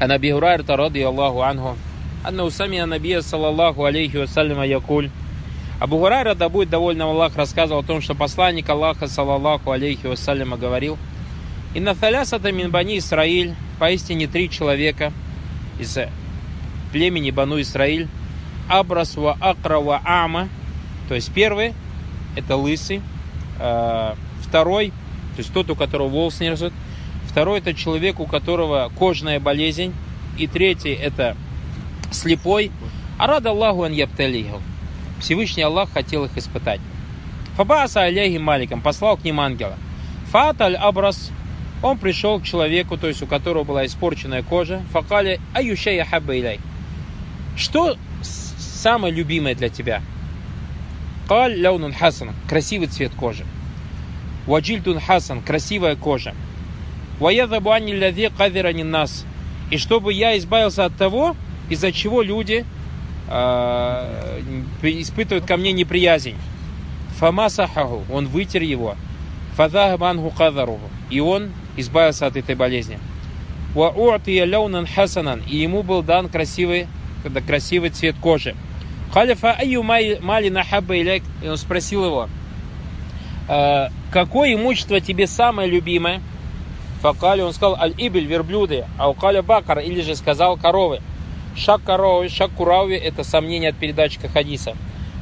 عن أبي هريرة رضي الله عنه أنه سمع النبي صلى الله عليه وسلم يقول Абу Хурайра, да будет довольно Аллах, рассказывал о том, что посланник Аллаха, саллаллаху алейхи вассаляма, говорил, «И на талясата мин бани Исраиль, поистине три человека из племени Бану Исраиль, Абрас ва Акра ва Ама, то есть первый, это лысый, э, второй, то есть тот, у которого волос не растет, второй это человек, у которого кожная болезнь, и третий это слепой, а рад Аллаху ан ябталиху. Всевышний Аллах хотел их испытать. Фабаса аляхи маликом, послал к ним ангела. Фаталь абрас, он пришел к человеку, то есть у которого была испорченная кожа. Факали аюшая хаббайляй. Что самое любимое для тебя? Каль ляунун хасан, красивый цвет кожи. Ваджильтун хасан, красивая кожа. Ваядабу ани ляви каверани нас. И чтобы я избавился от того, из-за чего люди э, испытывают ко мне неприязнь. Фама сахаху, он вытер его. Фадахабангу кадаруху. И он избавился от этой болезни. Ва у'тия ляунан хасанан. И ему был дан красивый, красивый цвет кожи. Халифа айю мали нахабба И он спросил его, «Э, какое имущество тебе самое любимое? Факали, он сказал, аль-ибель, верблюды, а укаля бакар, или же сказал коровы. Шак коровы, шак курави, это сомнение от передатчика хадиса.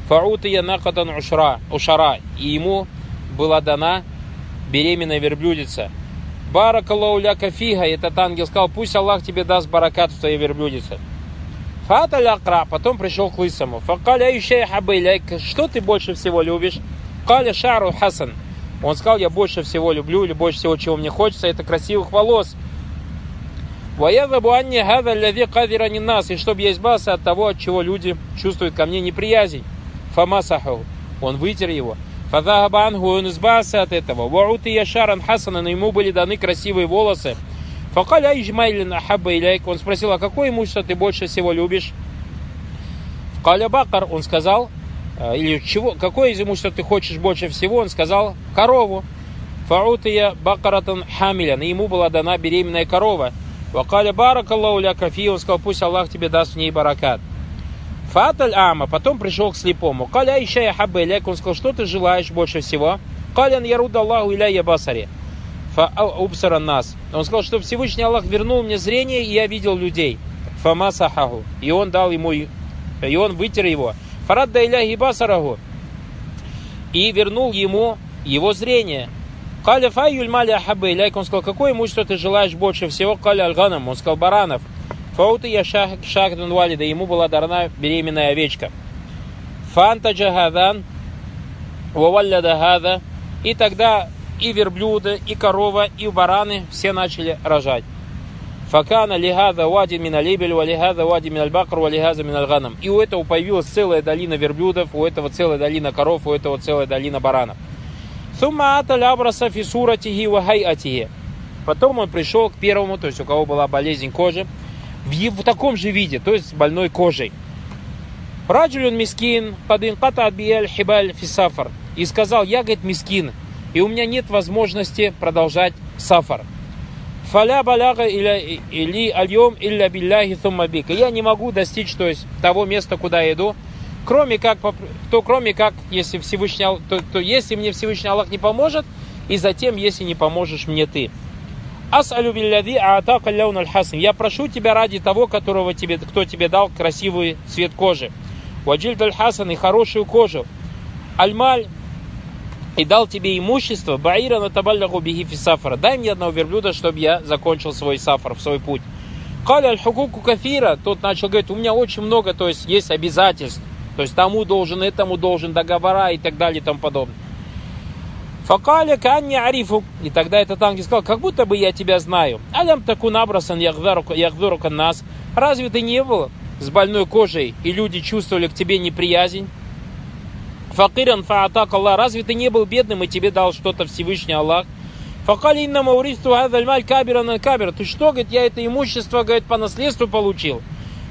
Фаутия накатан ушра, ушара, и ему была дана беременная верблюдица. Баракаллауля кафига, этот ангел сказал, пусть Аллах тебе даст баракат в твоей верблюдице. Фата лякра, потом пришел к лысому. Факаля ищей хабайляйк, что ты больше всего любишь? Каля шару хасан, он сказал, я больше всего люблю, или больше всего, чего мне хочется, это красивых волос. И чтобы я избавился от того, от чего люди чувствуют ко мне неприязнь. Фамасаху. Он вытер его. Фадахабангу, он избавился от этого. Ваути яшаран хасана, но ему были даны красивые волосы. Факаля ижмайлин ахабба иляйк. Он спросил, а какое имущество ты больше всего любишь? Каля Бакар, он сказал, или чего, какое из имущества ты хочешь больше всего, он сказал корову. Фаутия бакаратан хамилян, и ему была дана беременная корова. Вакаля баракаллаху ля кафи, он сказал, пусть Аллах тебе даст в ней баракат. Фаталь ама, потом пришел к слепому. Каля ищая хаббеляк, он сказал, что ты желаешь больше всего? Калян яруд Аллаху иля ябасари. Фаубсара нас. Он сказал, что Всевышний Аллах вернул мне зрение, и я видел людей. Фама сахаху. И он дал ему, и он вытер его. Фарадда иляхи басараху. И вернул ему его зрение. Каля файюль мали ахабы иляйк. Он сказал, какое имущество ты желаешь больше всего? Каля альганам. Он сказал, баранов. Фауты я шахдан валида. Ему была дарна беременная овечка. Фанта джагадан. Вавалляда гада. И тогда и верблюды, и корова, и бараны все начали рожать. Факана лихаза вади мин алибель, ва лихаза вади мин аль-бакр, И у этого появилась целая долина верблюдов, у этого целая долина коров, у этого целая долина баранов. Сумма ата лябраса фисуратихи ва хайатихи. Потом он пришел к первому, то есть у кого была болезнь кожи, в, в таком же виде, то есть с больной кожей. Раджулюн мискин, падин ката биэль хибаль фисафар. И сказал, я, говорит, мискин, и у меня нет возможности продолжать сафар. Фаля баляга или альем илля билляхи суммабика. Я не могу достичь то есть, того места, куда я иду, кроме как, то кроме как, если Всевышний, то, то если мне Всевышний Аллах не поможет, и затем, если не поможешь мне ты. Асалю билляди аатака ляун аль Я прошу тебя ради того, которого тебе, кто тебе дал красивый цвет кожи. Ваджильд аль хасан и хорошую кожу. Альмаль и дал тебе имущество, баира на табаллаху бихи сафара. Дай мне одного верблюда, чтобы я закончил свой сафар, свой путь. Каля аль хукуку кафира, тот начал говорить, у меня очень много, то есть есть обязательств. То есть тому должен, этому должен, договора и так далее и тому подобное. Факаля канни арифу. И тогда этот ангел сказал, как будто бы я тебя знаю. Алям таку набрасан яхдурука нас. Разве ты не был с больной кожей, и люди чувствовали к тебе неприязнь? Факиран фаатак Аллах. Разве ты не был бедным и тебе дал что-то Всевышний Аллах? Факали инна мауристу гадальмаль кабира на кабира. Ты что, говорит, я это имущество, говорит, по наследству получил?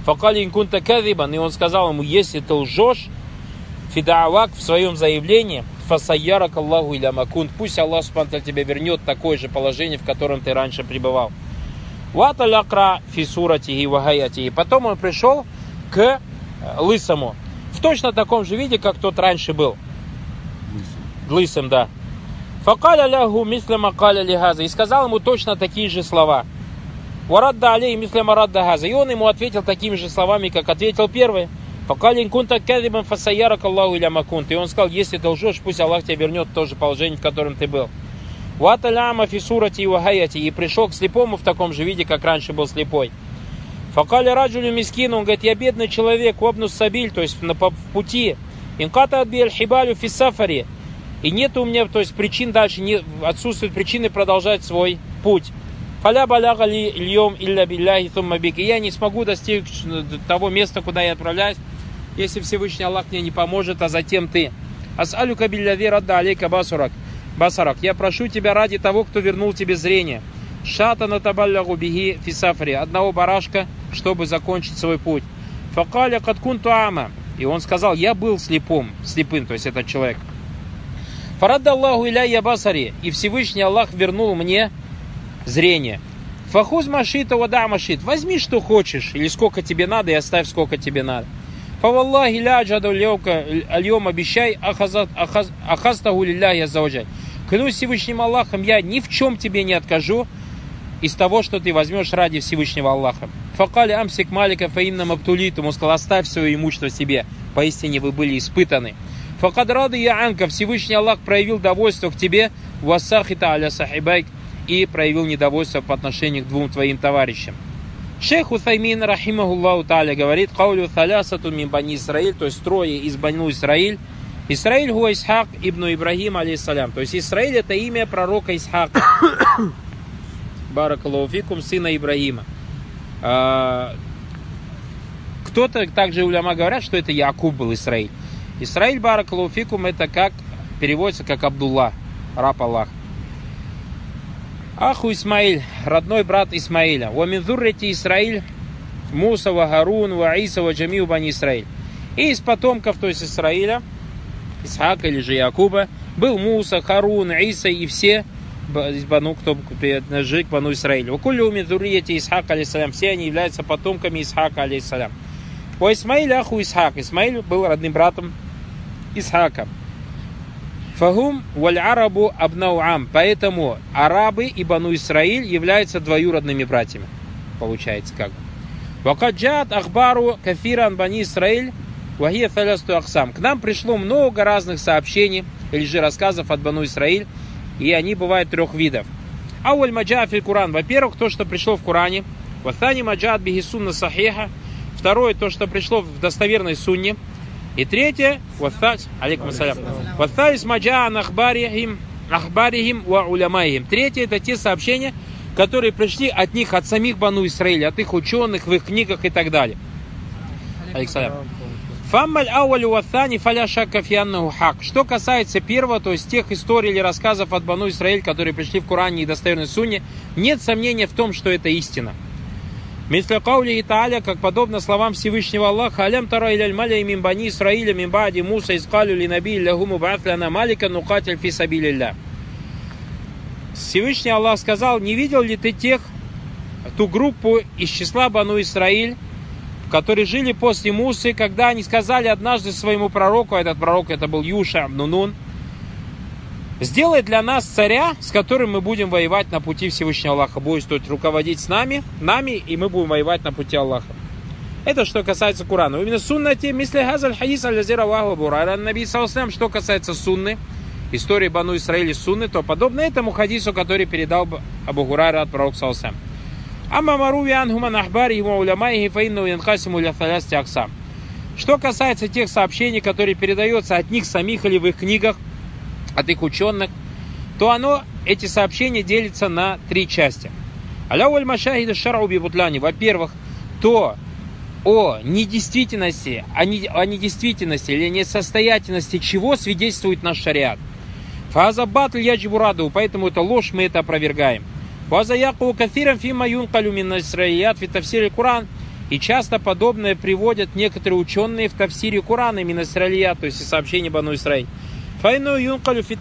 Факали инкунта кадибан. И он сказал ему, если ты лжешь, фидаавак в своем заявлении, фасайярак Аллаху иля макунт. Пусть Аллах спанталь тебе вернет такое же положение, в котором ты раньше пребывал. Ваталякра фисурати и вагаяти. Потом он пришел к э, лысому. В точно таком же виде, как тот раньше был. Лысым, да. Факаля лягу мислама каля лихаза. И сказал ему точно такие же слова. Варадда алей мислама радда газа. И он ему ответил такими же словами, как ответил первый. Факалин кунта кадибан фасаярак Аллаху. И он сказал, если ты лжешь, пусть Аллах тебя вернет в то же положение, в котором ты был. Ваталяма фисурати и вагаяти. И пришел к слепому в таком же виде, как раньше был слепой. Факали раджулю мискин, он говорит, я бедный человек, обнус сабиль, то есть на, по, в пути. Инката адбиэль хибалю фисафари. И нет у меня, то есть причин дальше, не, отсутствует причины продолжать свой путь. Фаля баляга ли льем илля билляхи туммабик. И я не смогу достичь того места, куда я отправляюсь, если Всевышний Аллах мне не поможет, а затем ты. Асалю кабилляви радда алейка басурак. Басарак, я прошу тебя ради того, кто вернул тебе зрение. Шата на табаллягу биги фисафри, одного барашка, чтобы закончить свой путь. Факаля каткун туама. И он сказал, я был слепым, слепым, то есть этот человек. Фарадда Аллаху иля басари. И Всевышний Аллах вернул мне зрение. Фахуз машита вада машит. Возьми, что хочешь, или сколько тебе надо, и оставь, сколько тебе надо. Фаваллахи ля джаду альем обещай ахастаху лилляхи азаваджаль. Клянусь Всевышним Аллахом, я ни в чем тебе не откажу из того, что ты возьмешь ради Всевышнего Аллаха. Факали амсик малика фаинна маптулит. Ему сказал, оставь свое имущество себе. Поистине вы были испытаны. Факад рады я анка. Всевышний Аллах проявил довольство к тебе. Вассахита аля сахибайк. И проявил недовольство по отношению к двум твоим товарищам. Шейх Утаймин, рахимахуллаху та'аля, говорит, «Каулю талясату мин бани Исраиль», то есть трое из бану Исраиль, Исраиль хуа Исхак ибн Ибрагим, алейсалям. То есть Исраиль это имя пророка Исхака. Баракалуфикум, сына Ибрагима. А, кто-то также уляма говорят, что это Якуб был Исраиль. Исраиль Баракалуфикум это как переводится как Абдулла, раб Аллах. Аху Исмаиль, родной брат Исмаиля. Уаминзуррити Исраиль, Муса, Гарун, Иса, Джамиу, Бани Исраиль. И из потомков, то есть Исраиля, Исхака или же Якуба, был Муса, Харун, Иса и все из Бану, кто принадлежит к Бану Исраилю. У кулли умидурияти Исхака, алейсалям, все они являются потомками Исхака, алейсалям. У Исмаиля Аху Исхак. Исмаиль был родным братом Исхака. Фагум валь арабу абнауам. Поэтому арабы и Бану Исраиль являются двоюродными братьями. Получается как. Вакаджат ахбару кафиран Бани Исраиль Вахия Фалясту Ахсам. К нам пришло много разных сообщений или же рассказов от Бану Исраиль, и они бывают трех видов. Ауль Маджа фил Куран. Во-первых, то, что пришло в Коране. Ватани Маджад Бихисунна Сахиха. Второе, то, что пришло в достоверной сунне. И третье, ваталис, алейкум ассалям, ваталис маджа ахбарихим, ахбарихим ва улямаихим. Третье, это те сообщения, которые пришли от них, от самих Бану Исраиля, от их ученых, в их книгах и так далее. Алейкум Фаммаль ауалю ватани фаля шакка хак. Что касается первого, то есть тех историй или рассказов от Бану Исраиль, которые пришли в Коране и достоверной Сунне, нет сомнения в том, что это истина. Мисля Каули и Тааля, как подобно словам Всевышнего Аллаха, «Алям тара иляль маля мин бани Исраиля мин бади Муса искалю ли наби лягуму ба'атляна малика нукатель фи сабилилля». Всевышний Аллах сказал, не видел ли ты тех, ту группу из числа Бану Исраиль, которые жили после Мусы, когда они сказали однажды своему пророку, а этот пророк это был Юша Нунун, Сделай для нас царя, с которым мы будем воевать на пути Всевышнего Аллаха. Будет стоить руководить с нами, нами, и мы будем воевать на пути Аллаха. Это что касается Курана. Именно суннати, мисли газаль хадис аль-лазира ваху бурайра наби. Что касается сунны, истории Бану Исраиля сунны, то подобно этому хадису, который передал Абу Гурайра от пророка саласлям. Амма маруви анхума нахбари ему улямайхи фаинну янхасиму ля аксам. Что касается тех сообщений, которые передаются от них самих или в их книгах, от их ученых, то оно, эти сообщения делятся на три части. Аляу аль-машахида шарауби бутляни. Во-первых, то о недействительности, о, не, о недействительности или несостоятельности чего свидетельствует наш шариат. Фаза батл яджибураду, поэтому это ложь, мы это опровергаем. Фаза яку кафирам фима юнкалю мин насраият в Куран. И часто подобное приводят некоторые ученые в тафсире Курана, минасралия, то есть сообщение Бану Исраиль. Файну юнкалю фи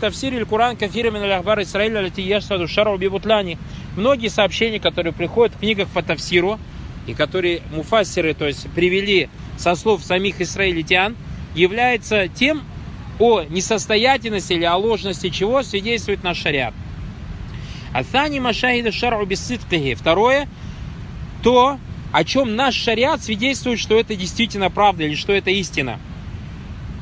Куран кафира мин ахбар Исраиля лати яшсаду шару бибутлани. Многие сообщения, которые приходят в книгах по тафсиру, и которые муфассеры, то есть привели со слов самих израильтян, является тем, о несостоятельности или о ложности чего свидетельствует наш шариат. Асани машаида шару бессыткахи. Второе, то, о чем наш шариат свидетельствует, что это действительно правда или что это истина.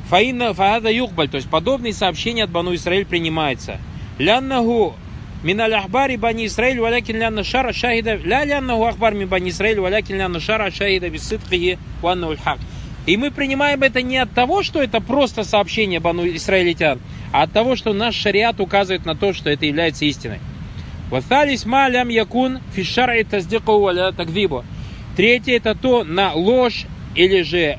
Фаина фаада юхбаль, то есть подобные сообщения от Бану Исраиль принимаются. Ляннагу миналь ахбари бани Исраиль валякин лянна шара шахида ля ляннагу ахбар ми бани Исраиль валякин лянна шара шахида бисыдхи ванна ульхак. И мы принимаем это не от того, что это просто сообщение Бану Исраилитян, а от того, что наш шариат указывает на то, что это является истиной. Ваталис ма лям якун фишар и тагдибу. Третье это то на ложь или же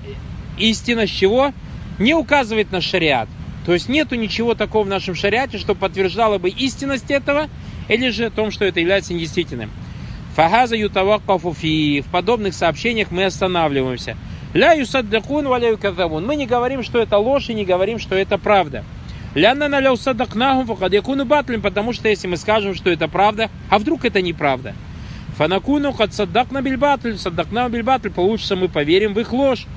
истина с чего не указывает на шариат. То есть нету ничего такого в нашем шариате, что подтверждало бы истинность этого, или же о том, что это является недействительным. Фагаза ютавакафу фи. В подобных сообщениях мы останавливаемся. Ля юсаддакун валя юказавун. Мы не говорим, что это ложь, и не говорим, что это правда. Лянна на ляу садакнахум факад якуну батлим, потому что если мы скажем, что это правда, а вдруг это неправда? Фанакуну кад саддакна бильбатль, саддакна бильбатль, получится мы поверим в их ложь.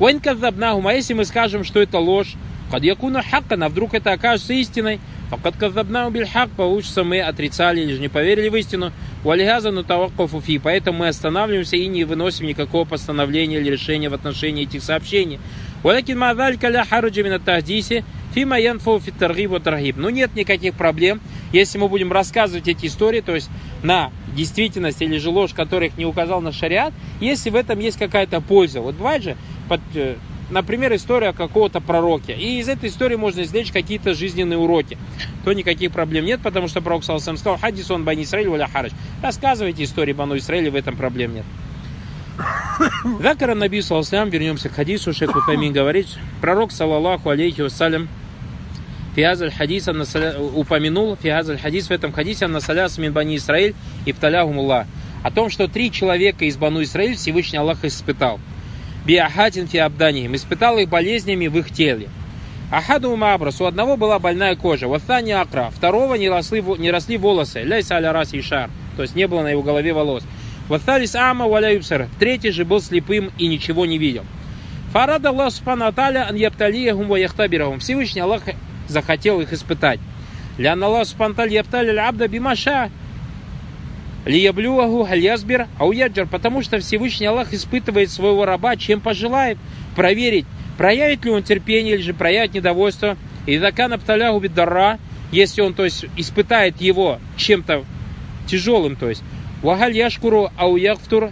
Уэн казабнахум, а если мы скажем, что это ложь, Кад якуна хаккан, а вдруг это окажется истиной. Факад казабна биль хак, получится мы отрицали или же не поверили в истину. Валихаза ну фи, поэтому мы останавливаемся и не выносим никакого постановления или решения в отношении этих сообщений. Валякин мадаль каля хараджи мина тахдиси, фима янфу фи таргиб. Ну нет никаких проблем, если мы будем рассказывать эти истории, то есть на действительность или же ложь, которых не указал на шариат, если в этом есть какая-то польза. Вот бывает же, под, э, например, история какого-то пророке. И из этой истории можно извлечь какие-то жизненные уроки. То никаких проблем нет, потому что пророк Салсам сказал, хадис он бани Исраиль валя харач. Рассказывайте истории Бану Исраиля, в этом проблем нет. Закара Наби Салсам, вернемся к хадису, шейх Утамин говорит, пророк, саллаллаху алейхи вассалям, Фиазаль хадис упомянул, Фиазаль хадис в этом хадисе Аннасаляс мин бани Исраиль и пталяхумуллах. О том, что три человека из Бану Исраиль Всевышний Аллах испытал биахатин фи абданихим, испытал их болезнями в их теле. Ахаду Мабрас, у одного была больная кожа, ваthани акра, второго не росли, не росли волосы, ляйса аля рас и шар, то есть не было на его голове волос. Ваталис ама валя юбсар, третий же был слепым и ничего не видел. Фарад Аллах Субхану Аталя ан япталиягум ва яхтабирахум. Всевышний Аллах захотел их испытать. Лян Аллах Субхану Аталя яптали абда бимаша, Лияблюаху хальязбир ауяджар, потому что Всевышний Аллах испытывает своего раба, чем пожелает проверить, проявит ли он терпение или же проявит недовольство. И закана пталяху биддара, если он, то есть, испытает его чем-то тяжелым, то есть, вагаль яшкуру ауяхтур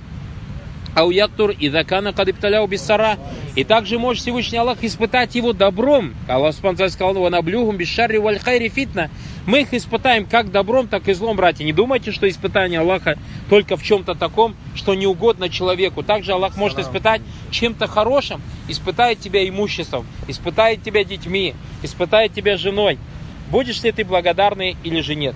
Ауяктур и закана кадыпталяу бисара. И также может Всевышний Аллах испытать его добром. Аллах Субхану сказал, наблюгум бишарри вальхайри фитна. Мы их испытаем как добром, так и злом, братья. Не думайте, что испытание Аллаха только в чем-то таком, что не угодно человеку. Также Аллах может испытать чем-то хорошим, испытает тебя имуществом, испытает тебя детьми, испытает тебя женой. Будешь ли ты благодарный или же нет?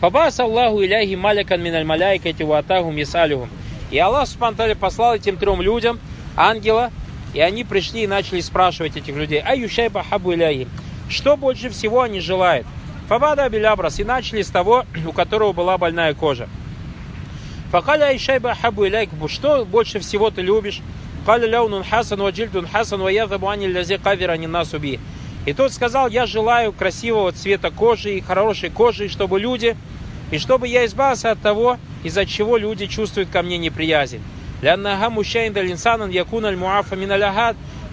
Фабас Аллаху иляхи малякан миналь маляйкати ва атахум ясалюхум. И Аллах Субтитры послал этим трем людям ангела, и они пришли и начали спрашивать этих людей, Аюшайба хабу иляхи, что больше всего они желают? Фабада Абилябрас, и начали с того, у которого была больная кожа. Факаля Айшайба хабу иляйку, что больше всего ты любишь? Каля ляунун хасан ваджильдун хасан ваядабу ани лязи кавира насуби. И тот сказал, я желаю красивого цвета кожи и хорошей кожи, чтобы люди, и чтобы я избавился от того, из-за чего люди чувствуют ко мне неприязнь.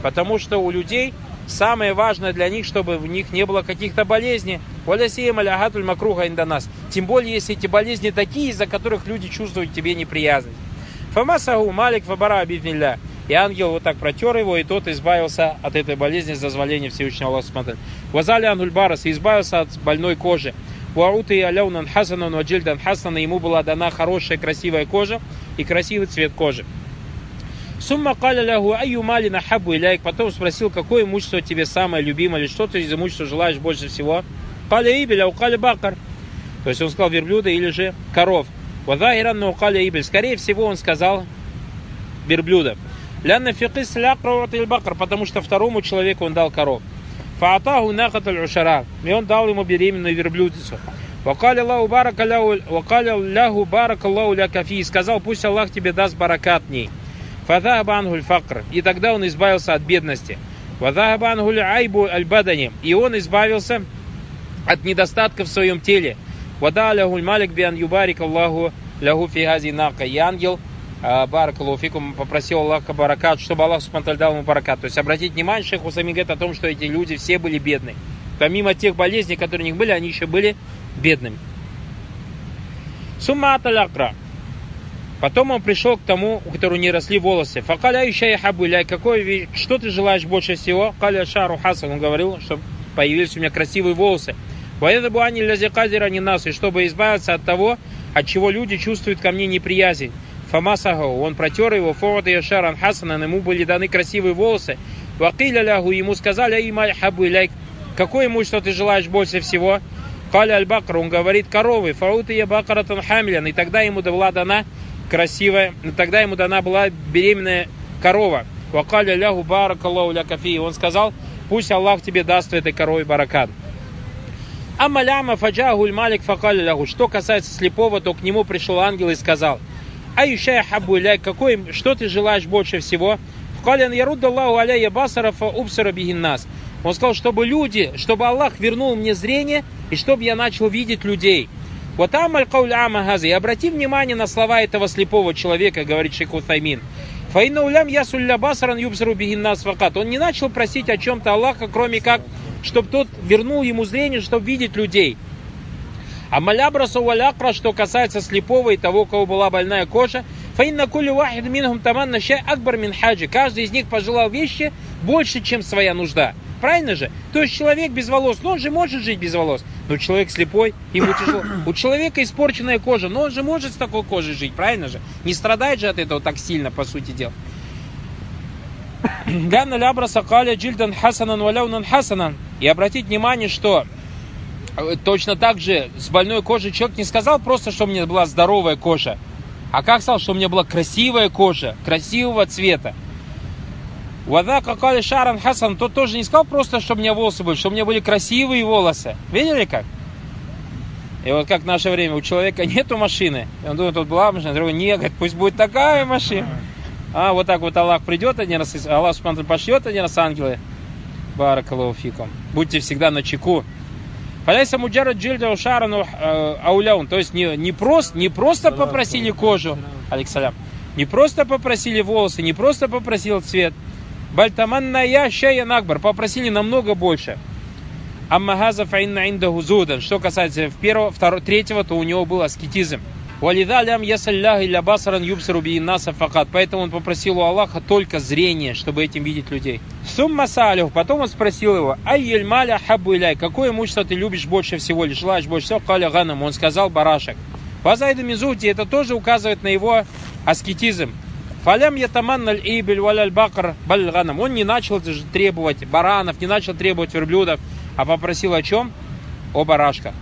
Потому что у людей самое важное для них, чтобы в них не было каких-то болезней. Тем более, если эти болезни такие, из-за которых люди чувствуют тебе неприязнь. Фамасаху малик фабара обиднилля. И ангел вот так протер его, и тот избавился от этой болезни с дозволения Всевышнего Аллаха. Вазали ангульбарас избавился от больной кожи. Уауты аляунан хасанан ваджильдан хасана, ему была дана хорошая красивая кожа и красивый цвет кожи. Сумма каля лягу аю малина хабу иляйк. Потом спросил, какое имущество тебе самое любимое, или что ты из имущества желаешь больше всего. Каля ибеля, укаля бакар. То есть он сказал верблюда или же коров. Вадахиран но укаля ибель. Скорее всего он сказал верблюда. Лянна фикис лякра бакар, потому что второму человеку он дал коров. Фаатаху нахат аль И он дал ему беременную верблюдицу. Вакали Аллаху ляху барак Аллаху ля кафи. И сказал, пусть Аллах тебе даст баракат ней. Фадахаба ангуль факр. И тогда он избавился от бедности. Вадахаба ангуль айбу аль бадани. И он избавился от недостатка в своем теле. Вада аляхуль малик биан юбарик Аллаху лягу фигази нака. И ангел Баракалуфикум попросил Аллаха баракат, чтобы Аллах Субтитры дал ему баракат. То есть обратить внимание, шейх Усами говорит о том, что эти люди все были бедны. Помимо тех болезней, которые у них были, они еще были бедными. Сумма аталякра. Потом он пришел к тому, у которого не росли волосы. Факаля ища хабуляй, какой, что ты желаешь больше всего? Каля шару хасан, он говорил, чтобы появились у меня красивые волосы. Воеда буани лязикадира не нас, и чтобы избавиться от того, от чего люди чувствуют ко мне неприязнь. Фамасаху, он протер его, форд и шаран хасанан, ему были даны красивые волосы. Вакиля лягу, ему сказали, аймаль хабуляй, какое имущество ты желаешь больше всего? Каля аль-Бакр, он говорит коровы, фауты я бакаратан хамлян, и тогда ему была дана красивая, тогда ему дана была беременная корова. Вакаля лягу баракаллаху ля кафи, он сказал, пусть Аллах тебе даст этой корове баракат. Амаляма фаджахуль малик факаля лягу. Что касается слепого, то к нему пришел ангел и сказал, Аюшая хабу какой, что ты желаешь больше всего? Вкалян ярудаллаху аляя басарафа убсара бигиннас. Он сказал, чтобы люди, чтобы Аллах вернул мне зрение, и чтобы я начал видеть людей. Вот амаль кауля гази. Обрати внимание на слова этого слепого человека, говорит шейх Утаймин. Фаина улям ясулля басаран юбсару бигиннас факат. Он не начал просить о чем-то Аллаха, кроме как, чтобы тот вернул ему зрение, чтобы видеть людей. А малябрасу валякра, что касается слепого и того, у кого была больная кожа, фаинна кулю вахид минхум таманна шай акбар мин хаджи. Каждый из них пожелал вещи больше, чем своя нужда. Правильно же? То есть человек без волос, но он же может жить без волос. Но человек слепой, ему тяжело. У человека испорченная кожа, но он же может с такой кожей жить, правильно же? Не страдает же от этого так сильно, по сути дела. Ганна лябраса каля джильдан хасанан валяунан хасанан. И обратить внимание, что точно так же с больной кожей человек не сказал просто, что у меня была здоровая кожа, а как сказал, что у меня была красивая кожа, красивого цвета. Вода какали Шаран Хасан, тот тоже не сказал просто, что у меня волосы были, что у меня были красивые волосы. Видели как? И вот как в наше время, у человека нету машины. И он думает, тут была машина, другой, нет, говорит, пусть будет такая машина. А вот так вот Аллах придет один раз, Аллах Субтитры пошлет один раз ангелы. Баракалуфикум. Будьте всегда на чеку. Фаляйса муджара джильда шарану э, ауляун. То есть не, не, просто, не просто попросили кожу, Алексалям, не просто попросили волосы, не просто попросил цвет, Бальтаманная шая накбар. Попросили намного больше. Аммагаза фаинна инда гузудан. Что касается первого, второго, третьего, то у него был аскетизм. Валида лям ясаллях или басаран юбсару наса факат. Поэтому он попросил у Аллаха только зрение, чтобы этим видеть людей. Сумма салюх. Потом он спросил его, айель маля хабу. Какое имущество ты любишь больше всего или желаешь больше всего? Каля ганам. Он сказал барашек. Вазайда Мизути, это тоже указывает на его аскетизм. Фалям ятаманналь ибель валяль бакр бальганам. Он не начал требовать баранов, не начал требовать верблюдов, а попросил о чем? О барашках.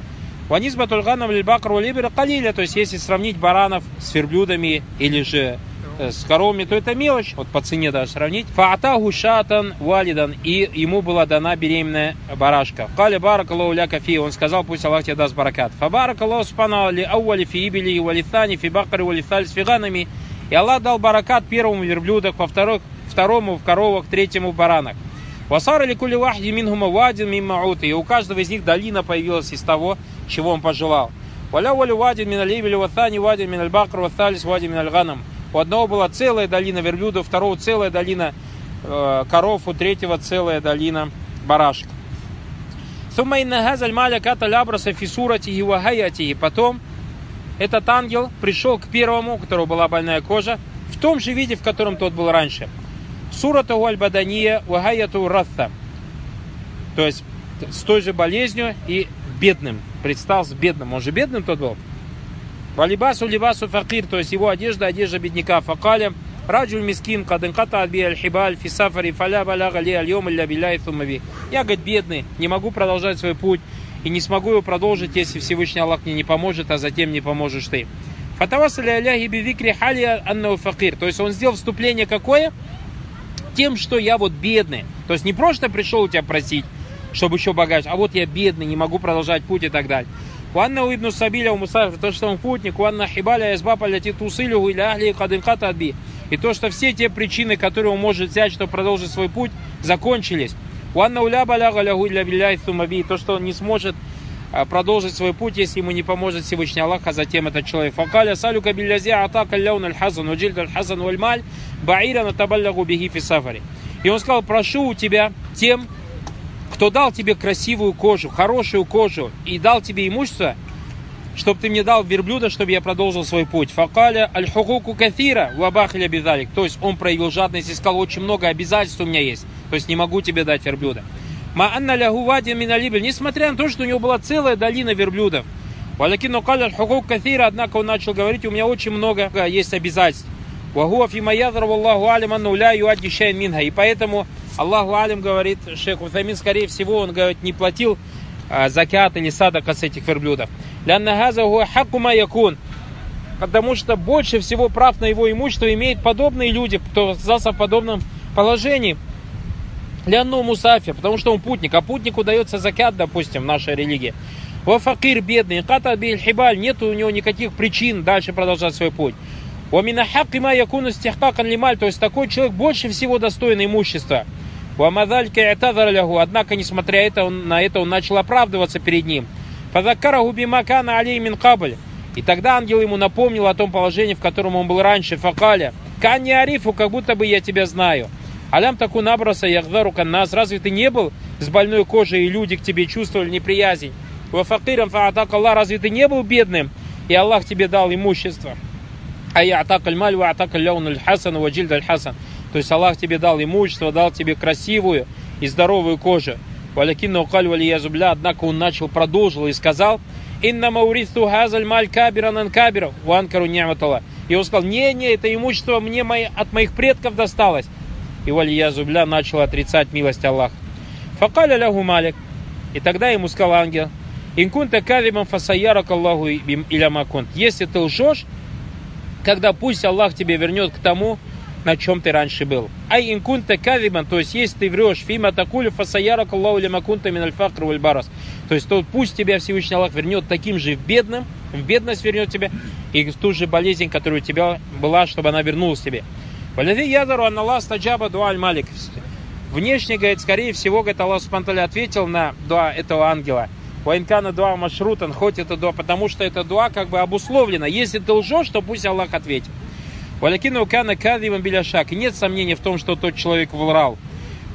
Ванизба тульганам лильбакр валибер калиля. То есть, если сравнить баранов с верблюдами или же э, с коровами, то это мелочь, вот по цене даже сравнить. Фаатаху шатан валидан, и ему была дана беременная барашка. Кали баракаллаху ля кафи, он сказал, пусть Аллах тебе даст баракат. Фа баракаллаху спана ли ауали фи ибили валифани фи бакари валифаль с фиганами. И Аллах дал баракат первому верблюдах, во второму в коровах, третьему в баранах. Васар или кули вахди минхума вадин миммаут. И у каждого из них долина появилась из того, чего он пожелал. Валя вали вадин мин алибели ватани вадин мин альбакр ваталис вадин мин альганам. У одного была целая долина верблюдов, у второго целая долина э, коров, у третьего целая долина барашек. Суммайна газаль маля ката лябраса фисурати и Потом этот ангел пришел к первому, у которого была больная кожа, в том же виде, в котором тот был раньше. Сурату аль-бадания вагаяту ратта. То есть с той же болезнью и бедным. Предстал с бедным. Он же бедным тот был. Валибасу либасу факир, то есть его одежда, одежда бедняка. Факаля раджуль мискин кадынката адби аль-хибаль фи сафари фаля балага ли аль-йом илля билляй Я, говорит, бедный, не могу продолжать свой путь и не смогу его продолжить, если Всевышний Аллах мне не поможет, а затем не поможешь ты. Фатавасали аляхи бивикри халия аннау факир. То есть он сделал вступление какое? Тем, что я вот бедный. То есть не просто пришел у тебя просить, чтобы еще богаче. А вот я бедный, не могу продолжать путь и так далее. Ванна уибну сабиля у мусафир, то, что он путник, ванна хибаля избапа ляти тусилю или ахли кадынката отби. И то, что все те причины, которые он может взять, чтобы продолжить свой путь, закончились. Ванна уля баляга лягу для. То, что он не сможет продолжить свой путь, если ему не поможет Всевышний Аллах, а затем этот человек. Факаля салюка биллязи атака ляун аль-хазан, уджильд аль-хазан валь-маль, баира натабаллягу бихи фи сафари. И он сказал, прошу у тебя тем, кто дал тебе красивую кожу, хорошую кожу и дал тебе имущество, чтобы ты мне дал верблюда, чтобы я продолжил свой путь. Факаля аль-хукуку кафира вабахиля бидалик. То есть он проявил жадность и сказал, очень много обязательств у меня есть. То есть не могу тебе дать верблюда. Ма анна лягу вадин миналибель. Несмотря на то, что у него была целая долина верблюдов. Валякину каля аль-хукук кафира. Однако он начал говорить, у меня очень много есть обязательств. Вагуа фима ядру Аллаху алим анну ля юадди минха. И поэтому Аллаху алим говорит, шейх Утамин, скорее всего, он говорит, не платил а, закят или садака с этих верблюдов. Лянна газа хакума якун. Потому что больше всего прав на его имущество имеют подобные люди, кто оказался в подобном положении. Лянну мусафи, потому что он путник, а путнику дается закят, допустим, в нашей религии. Во факир бедный, ката хибаль, нет у него никаких причин дальше продолжать свой путь. У минахакима якуну стихкакан лималь, то есть такой человек больше всего достоин имущества. У амадалька лягу, однако, несмотря это, на это, он начал оправдываться перед ним. Фадакараху бимакана алей мин кабль. И тогда ангел ему напомнил о том положении, в котором он был раньше. Факаля. Канни арифу, как будто бы я тебя знаю. Алям таку набраса яхдару каннас. Разве ты не был с больной кожей, и люди к тебе чувствовали неприязнь? Во факирам фаатак Аллах. Разве ты не был бедным, и Аллах тебе дал имущество? А я атак аль-маль, ва атак аль-ляун аль-хасан, ва джильд аль-хасан. То есть Аллах тебе дал имущество, дал тебе красивую и здоровую кожу. Валякинна укаль валиязубля, однако он начал, продолжил и сказал, Инна мауриту газаль маль кабиран ан кабир, ванкару няматала. И он сказал, не, не, это имущество мне мои, от моих предков досталось. И валиязубля начал отрицать милость Аллаха. Факаля лягу малик. И тогда ему сказал ангел, Инкунта кавимам фасаярак Аллаху иля макунт. Если ты лжешь, когда пусть Аллах тебе вернет к тому, на чем ты раньше был. Ай инкунта кавибан, то есть если ты врешь, фима такулю фасаяра каллаху лимакунта мин альфакр барас. То есть то пусть тебя Всевышний Аллах вернет таким же бедным, в бедность вернет тебя, и ту же болезнь, которая у тебя была, чтобы она вернулась тебе. Валяви язару анналлах стаджаба дуаль малик. Внешне, говорит, скорее всего, говорит, Аллах Субтитры ответил на дуа этого ангела. Вайнкана дуа машрутан, хоть это дуа, потому что это дуа как бы обусловлено. Если ты лжешь, то пусть Аллах ответит. Валякину кана кадиван биляшак. И нет сомнений в том, что тот человек врал.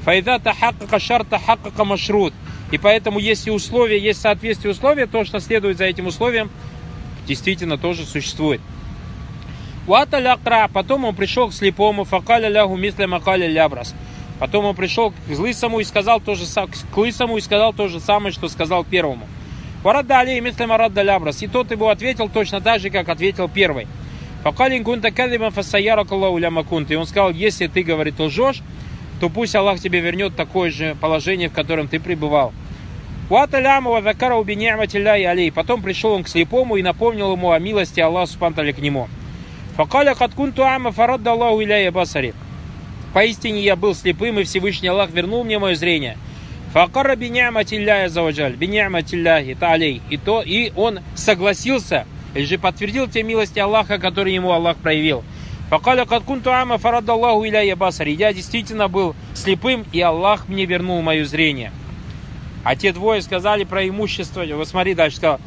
Файда тахакака шар тахакака машрут. И поэтому, если условия, есть соответствие условия, то, что следует за этим условием, действительно тоже существует. Уата лякра, потом он пришел к слепому, факаля лягу мисля макаля лябрас. Потом он пришел к лысому и сказал то же к лысому и сказал то же самое, что сказал первому. Варада алей мисля марадда лябрас. И тот ему ответил точно так же, как ответил первый. Факалин кунта кадиба фасаяра кунта. И он сказал, если ты, говорит, лжешь, то пусть Аллах тебе вернет такое же положение, в котором ты пребывал. Потом пришел он к слепому и напомнил ему о милости Аллаха Субтитры к нему. Факаля каткунту ама фарадда Аллаху иляя басари. Поистине я был слепым, и Всевышний Аллах вернул мне мое зрение. Факара биня'матилляя заваджаль, биня'матилляхи та'алей. И то, и он согласился или же подтвердил те милости Аллаха, которые ему Аллах проявил. Факаля каткунту ама фарадаллаху иляя басари. Я действительно был слепым, и Аллах мне вернул мое зрение. А те двое сказали про имущество. Вот смотри дальше, сказал.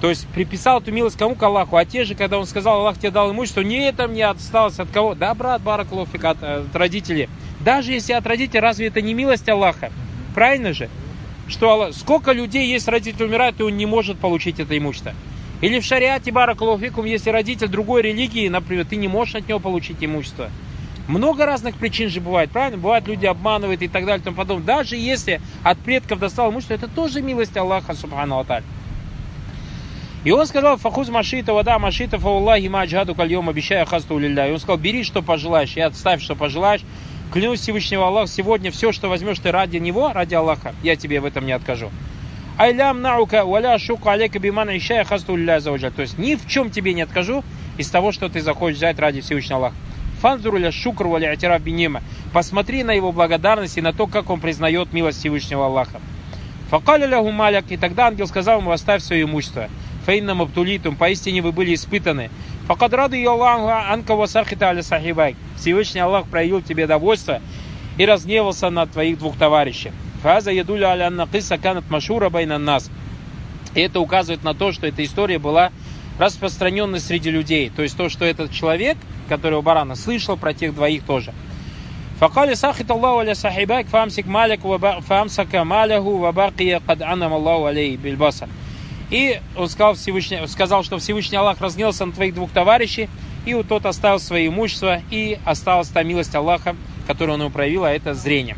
То есть приписал эту милость кому к Аллаху. А те же, когда он сказал, Аллах тебе дал имущество, не это мне осталось от кого? Да, брат Баракулофик, от, от родителей. Даже если от родителей, разве это не милость Аллаха? Правильно же? Что Аллах, сколько людей есть, родители умирают, и он не может получить это имущество. Или в шариате баракалуфикум, если родитель другой религии, например, ты не можешь от него получить имущество. Много разных причин же бывает, правильно? Бывает, люди обманывают и так далее и тому подобное. Даже если от предков достал имущество, это тоже милость Аллаха, субхану аталь. И он сказал, фахуз машита, вода машита, фауллахи маджаду кальем, обещаю хасту лилля. И он сказал, бери, что пожелаешь, и отставь, что пожелаешь. Клянусь Всевышнего Аллаха, сегодня все, что возьмешь ты ради него, ради Аллаха, я тебе в этом не откажу. Айлям наука валя шука алейка биман ищая хасту То есть ни в чем тебе не откажу из того, что ты захочешь взять ради Всевышнего Аллаха. Фанзуруля шукр валя атираб бинима. Посмотри на его благодарность и на то, как он признает милость Всевышнего Аллаха. Факаля лягу маляк, и тогда ангел сказал ему, оставь свое имущество Фейна маптулитум, поистине вы были испытаны. Факад раду Аллаху анка васахита аля сахибай. Всевышний Аллах проявил тебе довольство и разгневался на твоих двух товарищей. Фаза едуля аля накиса канат машура байна нас. И это указывает на то, что эта история была распространенной среди людей. То есть то, что этот человек, который у барана, слышал про тех двоих тоже. فقال ساخط الله على صاحبك فامسك مالك فامسك ماله وبقي قد انعم الله عليه بالبصر. и он сказал, Всевышний, сказал, что Всевышний Аллах разгнелся на твоих двух товарищей, и вот тот оставил свое имущество, и осталась та милость Аллаха, которую он ему проявил, а это зрение.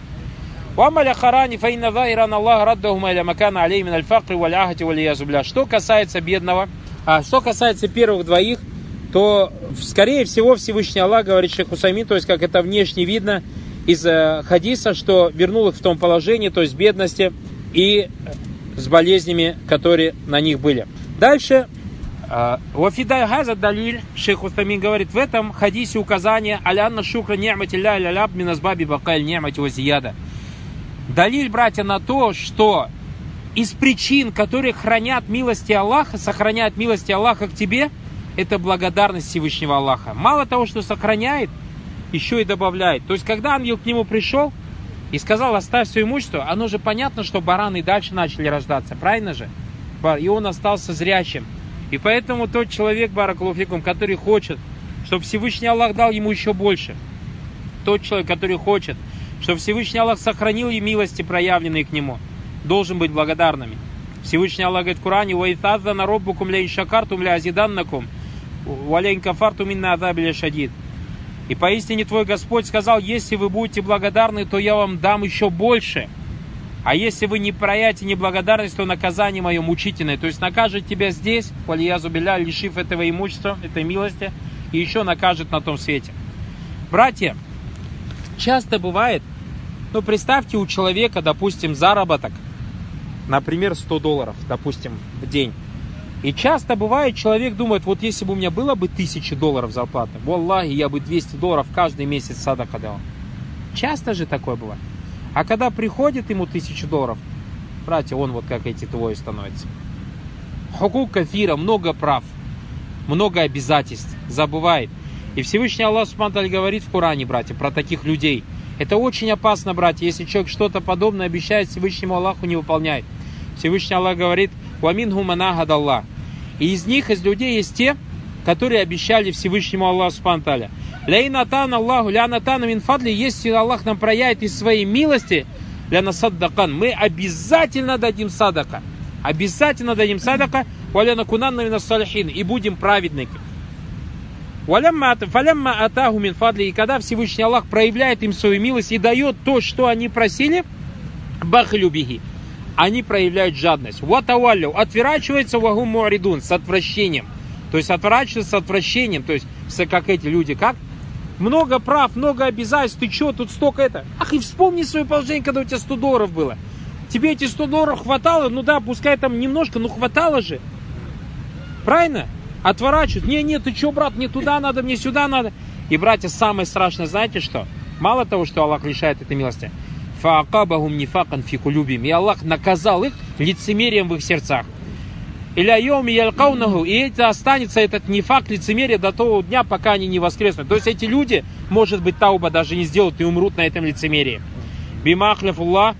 Что касается бедного, а что касается первых двоих, то, скорее всего, Всевышний Аллах говорит Шейх Усамин, то есть, как это внешне видно из э, хадиса, что вернул их в том положении, то есть бедности и с болезнями, которые на них были. Дальше, Вафидай Газа Далиль, Шейх Усамин говорит, в этом хадисе указание Алянна Шукра Ни'матилля Ляляб Миназбаби Бакаль Ни'мати Вазияда. Далиль, братья, на то, что из причин, которые хранят милости Аллаха, сохраняют милости Аллаха к тебе, это благодарность Всевышнего Аллаха. Мало того, что сохраняет, еще и добавляет. То есть, когда ангел к нему пришел и сказал, оставь свое имущество, оно же понятно, что бараны и дальше начали рождаться, правильно же? И он остался зрячим. И поэтому тот человек, Баракулуфикум, который хочет, чтобы Всевышний Аллах дал ему еще больше, тот человек, который хочет, чтобы Всевышний Аллах сохранил и милости, проявленные к нему, должен быть благодарными. Всевышний Аллах говорит в Коране, «Ваитаза на роббукум ля иншакартум ля азиданнакум, валяйн кафарту минна адабиля шадид». И поистине твой Господь сказал, если вы будете благодарны, то я вам дам еще больше. А если вы не проявите неблагодарность, то наказание мое мучительное. То есть накажет тебя здесь, валиязу биля, лишив этого имущества, этой милости, и еще накажет на том свете. Братья, часто бывает, ну представьте у человека, допустим, заработок, например, 100 долларов, допустим, в день. И часто бывает, человек думает, вот если бы у меня было бы 1000 долларов зарплаты, Аллахи, я бы 200 долларов каждый месяц садака дал. Часто же такое бывает. А когда приходит ему 1000 долларов, братья, он вот как эти двое становится. Хукук кафира, много прав, много обязательств, забывает. И Всевышний Аллах Субтитры говорит в Коране, братья, про таких людей. Это очень опасно, братья, если человек что-то подобное обещает Всевышнему Аллаху, не выполняет. Всевышний Аллах говорит, «Вамин гуманахад Аллах». И из них, из людей, есть те, которые обещали Всевышнему Аллаху Субтитры. Ляйнатан Аллаху, лянатан минфадли, если Аллах нам проявит из своей милости, ля насаддакан, мы обязательно дадим садака. Обязательно дадим садака, валя накунанна минассалихин, и будем праведными. Фалямма атаху мин фадли, и когда Всевышний Аллах проявляет им свою милость и дает то, что они просили, бахлюбихи, они проявляют жадность. Ватаваллю, отворачивается вагу муаридун, с отвращением. То есть отворачивается с отвращением, то есть все как эти люди, как? Много прав, много обязательств, ты что, тут столько это? Ах, и вспомни свое положение, когда у тебя 100 долларов было. Тебе эти 100 долларов хватало, ну да, пускай там немножко, но хватало же. Правильно? отворачивают. Не, нет, ты что, брат, мне туда надо, мне сюда надо. И, братья, самое страшное, знаете что? Мало того, что Аллах лишает этой милости, фаакабахум нифакан фикулюбим. И Аллах наказал их лицемерием в их сердцах. Или айоми ялькаунаху. И это останется этот нефак лицемерие до того дня, пока они не воскреснут. То есть эти люди, может быть, тауба даже не сделают и умрут на этом лицемерии. Бимахляфуллах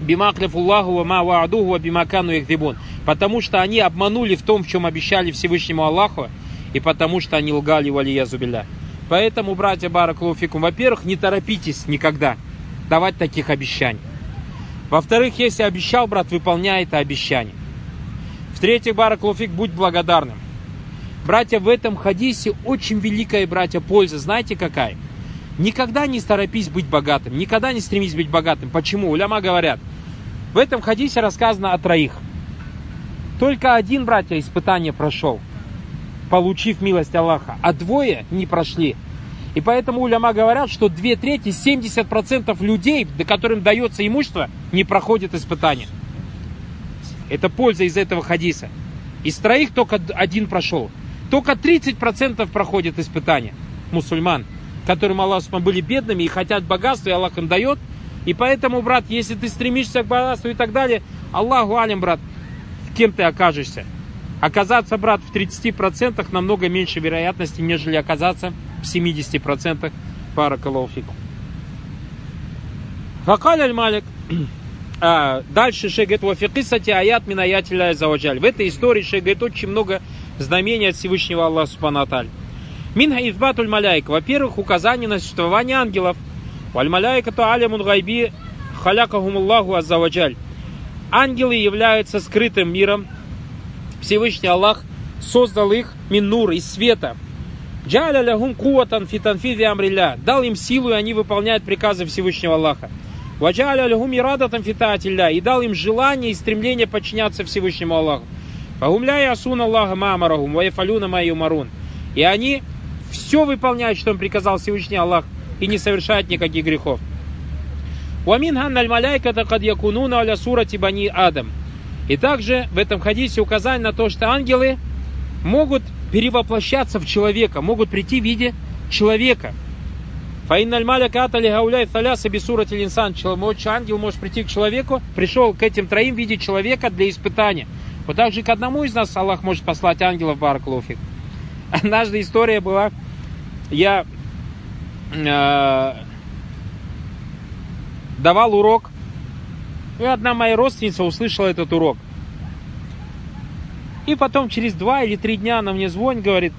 бимахляфуллаху ва ма ваадуху ва бимакану ихдибун. Потому что они обманули в том, в чем обещали Всевышнему Аллаху, и потому что они лгали валия зубиля. Поэтому, братья Баракулуфикум, во-первых, не торопитесь никогда давать таких обещаний. Во-вторых, если обещал, брат, выполняй это обещание. В-третьих, Баракулуфик, будь благодарным. Братья, в этом хадисе очень великая, братья, польза. Знаете какая? Никогда не торопись быть богатым, никогда не стремись быть богатым. Почему? Уляма говорят, в этом хадисе рассказано о троих. Только один, братья, испытание прошел, получив милость Аллаха, а двое не прошли. И поэтому уляма говорят, что две трети, 70% людей, до которым дается имущество, не проходят испытания. Это польза из этого хадиса. Из троих только один прошел. Только 30% проходят испытания мусульман, которым Аллах были бедными и хотят богатства, и Аллах им дает, И поэтому, брат, если ты стремишься к богатству и так далее, Аллаху алим, брат, кем ты окажешься. Оказаться, брат, в 30% намного меньше вероятности, нежели оказаться в 70% пара колофиков. Факаль аль-Малик. А, дальше шей говорит, вафикисати аят минаятиля заваджаль. В этой истории шей говорит очень много знамений от Всевышнего Аллаха Субхану Минха избатуль маляйка. Во-первых, указание на существование ангелов. Валь маляйка то алямун гайби халякахумуллаху аззаваджаль. Ангелы являются скрытым миром. Всевышний Аллах создал их минур из света. Джаля лягум куатан фитанфиди амриля. Дал им силу, и они выполняют приказы Всевышнего Аллаха. Ваджаля лягум ирадатан фитатилля. И дал им желание и стремление подчиняться Всевышнему Аллаху. Фагумля асун Аллаха маамарахум, ваефалюна майюмарун. И они все выполняют, что им приказал Всевышний Аллах, и не совершают никаких грехов. Уамин ганналь маляйка кад якунуна аля сурати бани Адам. И также в этом хадисе указание на то, что ангелы могут перевоплощаться в человека, могут прийти в виде человека. Фаинналь маляка атали гауляй. Ангел может прийти к человеку, пришел к этим троим в виде человека для испытания. Вот так же к одному из нас Аллах может послать ангелов Бараклофик. Однажды история была, я э, давал урок, и одна моя родственница услышала этот урок. И потом через два или три дня она мне звонит, говорит,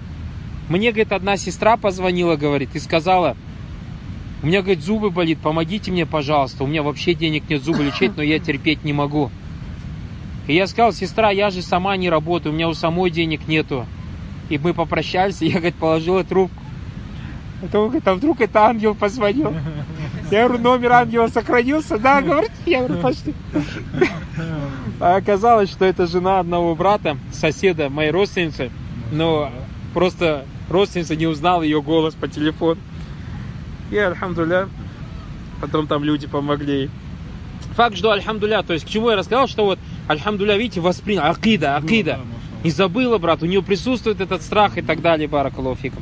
мне, говорит, одна сестра позвонила, говорит, и сказала, у меня, говорит, зубы болит, помогите мне, пожалуйста, у меня вообще денег нет зубы лечить, но я терпеть не могу. И я сказал, сестра, я же сама не работаю, у меня у самой денег нету. И мы попрощались, и я, говорит, положила трубку. Потом, говорит, а вдруг это ангел позвонил? Я говорю, номер ангела сохранился? Да, говорит, я говорю, почти. А оказалось, что это жена одного брата, соседа моей родственницы. Но просто родственница не узнала ее голос по телефону. И, альхамдуля, потом там люди помогли. Факт, что альхамдуля, то есть к чему я рассказал, что вот альхамдуля, видите, воспринял, акида, акида. Не забыла, брат, у нее присутствует этот страх и так далее, баракалуфикам.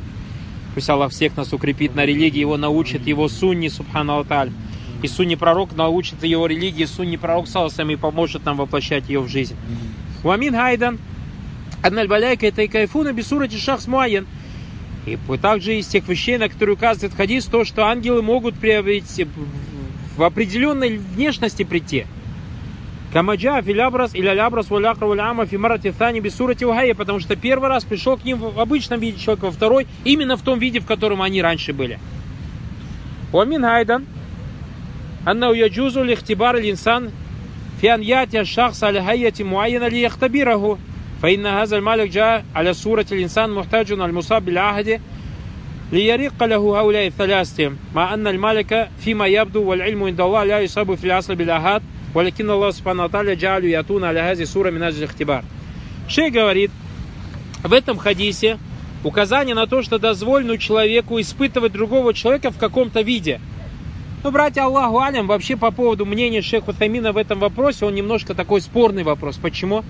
Пусть Аллах всех нас укрепит на религии, его научит, его сунни, субхану. И сунни пророк научит его религии, сунни пророк саласам и поможет нам воплощать ее в жизнь. Уамин хайдан, адналь баляйка это и кайфуна бисурати шахс муайен. И также из тех вещей, на которые указывает хадис, то, что ангелы могут приобрести в определенной внешности прийти. Камаджа филябрас или лябрас валякра валяма фимарати thani бисурати вагая, потому что первый раз пришел к ним в обычном виде человека, во второй именно в том виде, в котором они раньше были. Уамин хайдан, أنه يجوز لاختبار الإنسان في أن يأتي الشخص على هيئة معينة ليختبره فإن هذا الملك جاء على صورة الإنسان محتاج المصاب بالعهد ليرق له هؤلاء الثلاثة مع أن الملك فيما يبدو والعلم عند الله لا يصاب في الأصل بالآهات ولكن الله سبحانه وتعالى جعل يأتون على هذه الصورة من أجل الاختبار Шей говорит, в этом хадисе указание на то, что дозволено человеку испытывать другого человека в каком-то виде. ну, братья Аллаху Алям, вообще по поводу мнения шейха Тамина в этом вопросе, он немножко такой спорный вопрос. Почему?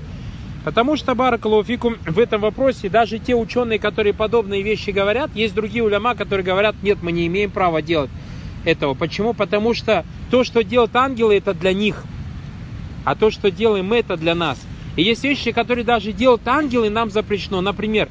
Потому что, Баракалуфикум, в этом вопросе даже те ученые, которые подобные вещи говорят, есть другие уляма, которые говорят, нет, мы не имеем права делать этого. Почему? Потому что то, что делают ангелы, это для них. А то, что делаем мы, это для нас. И есть вещи, которые даже делают ангелы, нам запрещено. Например,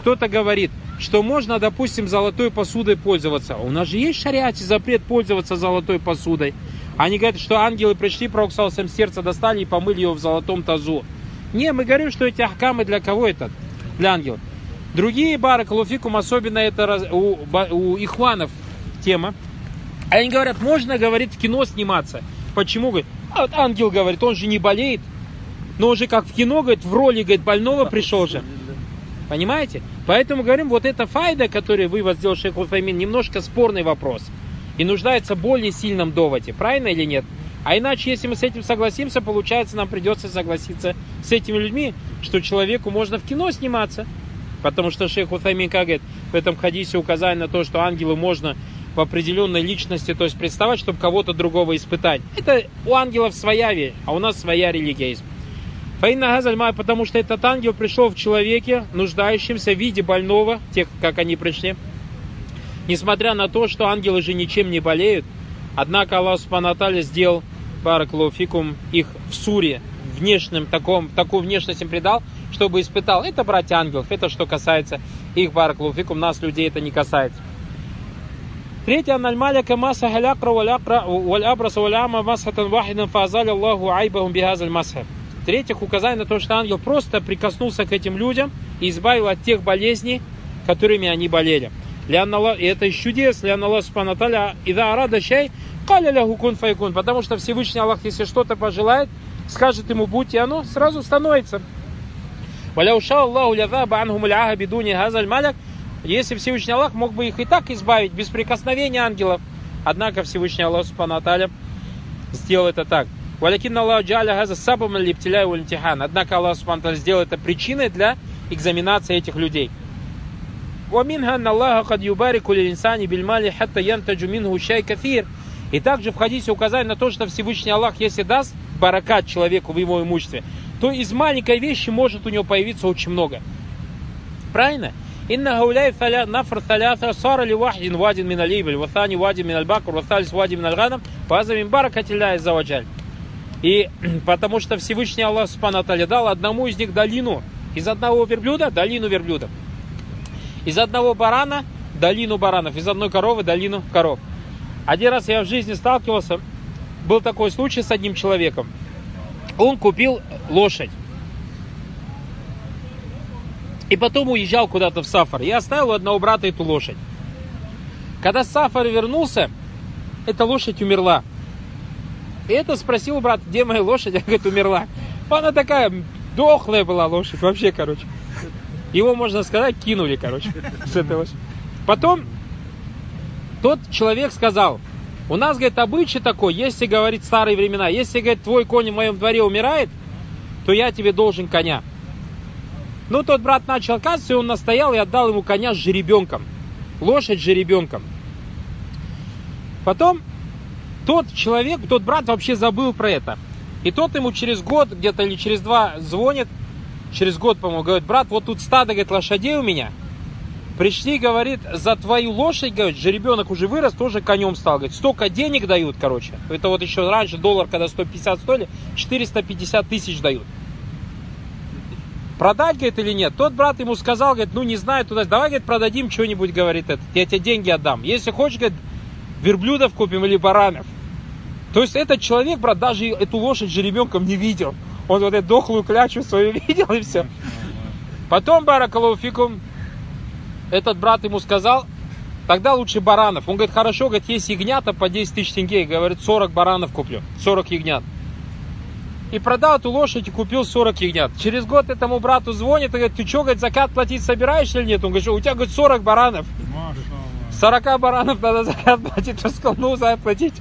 кто-то говорит, что можно, допустим, золотой посудой пользоваться. У нас же есть в шариате запрет пользоваться золотой посудой. Они говорят, что ангелы пришли, пророк всем сердце достали и помыли его в золотом тазу. Не, мы говорим, что эти ахкамы для кого это? Для ангелов. Другие бары, калуфикум, особенно это у, у ихванов тема. Они говорят, можно, говорит, в кино сниматься. Почему? Говорит, а вот ангел говорит, он же не болеет. Но уже как в кино, говорит, в роли, говорит, больного пришел же. Понимаете? Поэтому говорим, вот эта файда, которую вы сделал шейх Уфаймин, немножко спорный вопрос. И нуждается в более сильном доводе. Правильно или нет? А иначе, если мы с этим согласимся, получается, нам придется согласиться с этими людьми, что человеку можно в кино сниматься. Потому что шейх Уфаймин, как говорит, в этом хадисе указание на то, что ангелу можно в определенной личности, то есть представать, чтобы кого-то другого испытать. Это у ангелов своя вещь, а у нас своя религия есть. Фаинна Газальма, потому что этот ангел пришел в человеке, нуждающемся в виде больного, тех, как они пришли. Несмотря на то, что ангелы же ничем не болеют, однако Аллах Субханаталя сделал Бараклауфикум их в суре, внешним, таком, такую внешность им придал, чтобы испытал. Это братья ангелов, это что касается их Бараклауфикум, нас, людей, это не касается. Третье, «Аналь маса халякра валябраса валяма масхатан вахидан фазаля Аллаху айбахум бихазаль масхат». В-третьих, указание на то, что ангел просто прикоснулся к этим людям и избавил от тех болезней, которыми они болели. И это из чудес, Лян Аллах Субхану и да арада чай, каля ля кун файкун, потому что Всевышний Аллах, если что-то пожелает, скажет ему будь, и оно сразу становится. Валяуша Аллаху лязаба ангум ляха бидуни газаль маляк, если Всевышний Аллах мог бы их и так избавить, без прикосновения ангелов. Однако Всевышний Аллах Субхану сделал это так. Валякин Аллах джаля газа сабам липтиля ультихан. Однако Аллах Субхану сделал это причиной для экзаменации этих людей. ومنها أن الله قد يبارك للإنسان بالمال حتى ينتج منه شيء كثير. И также в хадисе указание на то, что Всевышний Аллах, если даст баракат человеку в его имуществе, то из маленькой вещи может у него появиться очень много. Правильно? إن هؤلاء نفر ثلاثة صار لواحد واد من الإبل والثاني واد من البقر والثالث واد من الغنم فهذا من بركة الله عز وجل. И потому что Всевышний Аллах Субхану дал одному из них долину. Из одного верблюда долину верблюдов. Из одного барана долину баранов. Из одной коровы долину коров. Один раз я в жизни сталкивался, был такой случай с одним человеком. Он купил лошадь. И потом уезжал куда-то в Сафар. Я оставил у одного брата эту лошадь. Когда Сафар вернулся, эта лошадь умерла. И это спросил брат, где моя лошадь? Я говорит, умерла. Она такая дохлая была лошадь, вообще, короче. Его, можно сказать, кинули, короче, с этой лошади. Потом тот человек сказал, у нас, говорит, обычай такой, если, говорит, старые времена, если, говорит, твой конь в моем дворе умирает, то я тебе должен коня. Ну, тот брат начал отказываться, и он настоял и отдал ему коня с жеребенком. Лошадь с жеребенком. Потом тот человек, тот брат вообще забыл про это. И тот ему через год, где-то или через два звонит, через год, по-моему, говорит, брат, вот тут стадо, говорит, лошадей у меня. Пришли, говорит, за твою лошадь, говорит, жеребенок уже вырос, тоже конем стал. Говорит, столько денег дают, короче. Это вот еще раньше доллар, когда 150 стоили, 450 тысяч дают продать, говорит, или нет. Тот брат ему сказал, говорит, ну не знаю, туда, давай, говорит, продадим что-нибудь, говорит, это, я тебе деньги отдам. Если хочешь, говорит, верблюдов купим или баранов. То есть этот человек, брат, даже эту лошадь жеребенком не видел. Он вот эту дохлую клячу свою видел и все. Потом Баракалуфикум, этот брат ему сказал, тогда лучше баранов. Он говорит, хорошо, говорит, есть ягнята по 10 тысяч тенге. Говорит, 40 баранов куплю, 40 ягнят и продал эту лошадь и купил 40 ягнят. Через год этому брату звонит и говорит, ты что, говорит, закат платить собираешься или нет? Он говорит, у тебя, говорит, 40 баранов. 40 баранов надо закат платить. Он сказал, ну, заплатить.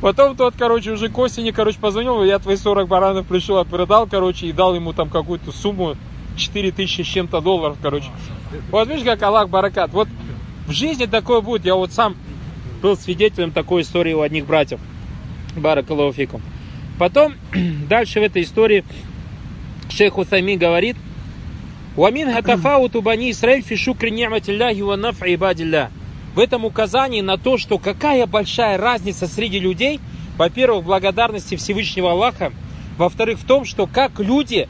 Потом тот, короче, уже к осени, короче, позвонил, я твои 40 баранов пришел, продал, короче, и дал ему там какую-то сумму, 4 тысячи с чем-то долларов, короче. Вот видишь, как Аллах баракат. Вот в жизни такое будет. Я вот сам был свидетелем такой истории у одних братьев. Баракалуфикум. Потом, дальше в этой истории шейх Усами говорит, «Вамин хатафауту бани Исраиль фи шукри ни'матилляхи ва наф'и ибадилля». В этом указании на то, что какая большая разница среди людей, во-первых, в благодарности Всевышнего Аллаха, во-вторых, в том, что как люди,